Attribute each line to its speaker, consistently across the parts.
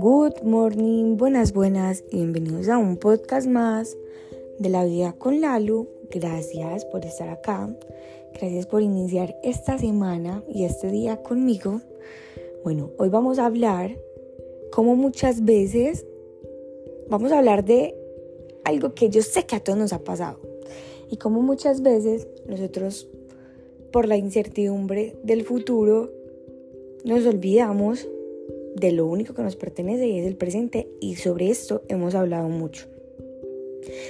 Speaker 1: Good morning, buenas, buenas y bienvenidos a un podcast más de la vida con Lalu. Gracias por estar acá. Gracias por iniciar esta semana y este día conmigo. Bueno, hoy vamos a hablar como muchas veces vamos a hablar de algo que yo sé que a todos nos ha pasado y como muchas veces nosotros por la incertidumbre del futuro nos olvidamos de lo único que nos pertenece y es el presente y sobre esto hemos hablado mucho.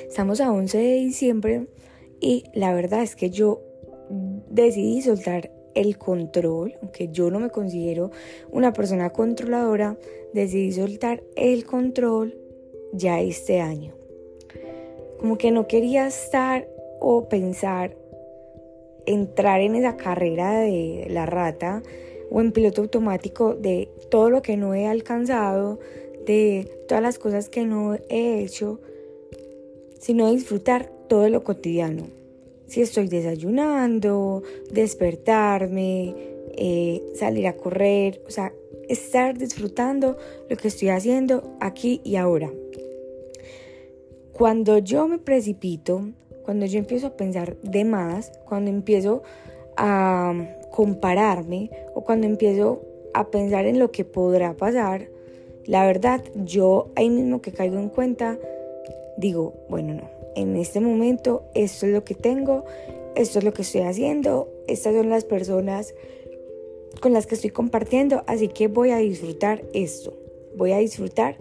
Speaker 1: Estamos a 11 de diciembre y la verdad es que yo decidí soltar el control, aunque yo no me considero una persona controladora, decidí soltar el control ya este año. Como que no quería estar o pensar entrar en esa carrera de la rata o en piloto automático de todo lo que no he alcanzado, de todas las cosas que no he hecho, sino disfrutar todo lo cotidiano. Si estoy desayunando, despertarme, eh, salir a correr, o sea, estar disfrutando lo que estoy haciendo aquí y ahora. Cuando yo me precipito, cuando yo empiezo a pensar de más, cuando empiezo a compararme o cuando empiezo a pensar en lo que podrá pasar, la verdad yo ahí mismo que caigo en cuenta, digo, bueno, no, en este momento esto es lo que tengo, esto es lo que estoy haciendo, estas son las personas con las que estoy compartiendo, así que voy a disfrutar esto, voy a disfrutar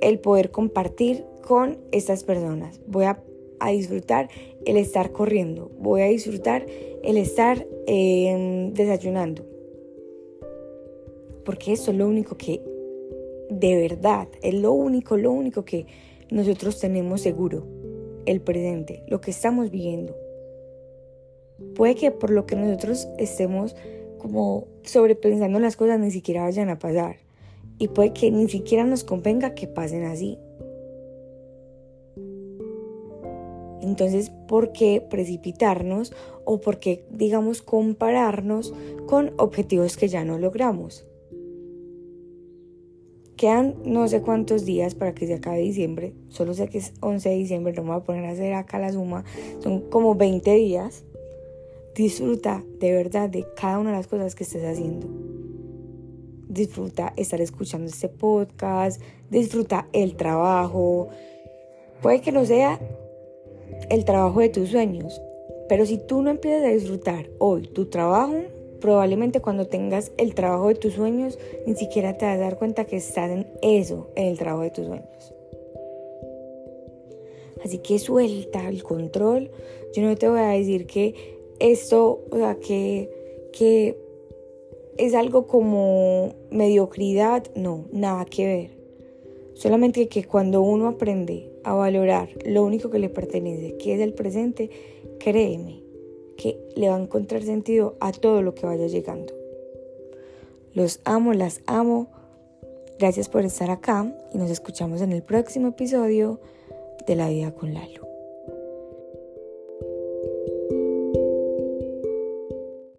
Speaker 1: el poder compartir con estas personas, voy a, disfrutar el estar corriendo, voy a disfrutar el estar em, desayunando, porque eso es lo único que de verdad, es lo único, lo único que nosotros tenemos seguro, el presente, lo que estamos viviendo. Puede que por lo que nosotros estemos como sobrepensando las cosas ni siquiera vayan a pasar. Y puede que ni siquiera nos convenga que pasen así. Entonces, ¿por qué precipitarnos o por qué, digamos, compararnos con objetivos que ya no logramos? Quedan no sé cuántos días para que se acabe diciembre. Solo sé que es 11 de diciembre, no me voy a poner a hacer acá la suma. Son como 20 días. Disfruta de verdad de cada una de las cosas que estés haciendo. Disfruta estar escuchando este podcast. Disfruta el trabajo. Puede que no sea el trabajo de tus sueños, pero si tú no empiezas a disfrutar hoy tu trabajo, probablemente cuando tengas el trabajo de tus sueños, ni siquiera te vas a dar cuenta que estás en eso, en el trabajo de tus sueños. Así que suelta el control. Yo no te voy a decir que esto, o sea, que, que es algo como mediocridad. No, nada que ver. Solamente que cuando uno aprende a valorar lo único que le pertenece, que es el presente, créeme, que le va a encontrar sentido a todo lo que vaya llegando. Los amo, las amo. Gracias por estar acá y nos escuchamos en el próximo episodio de La Vida con Lalo.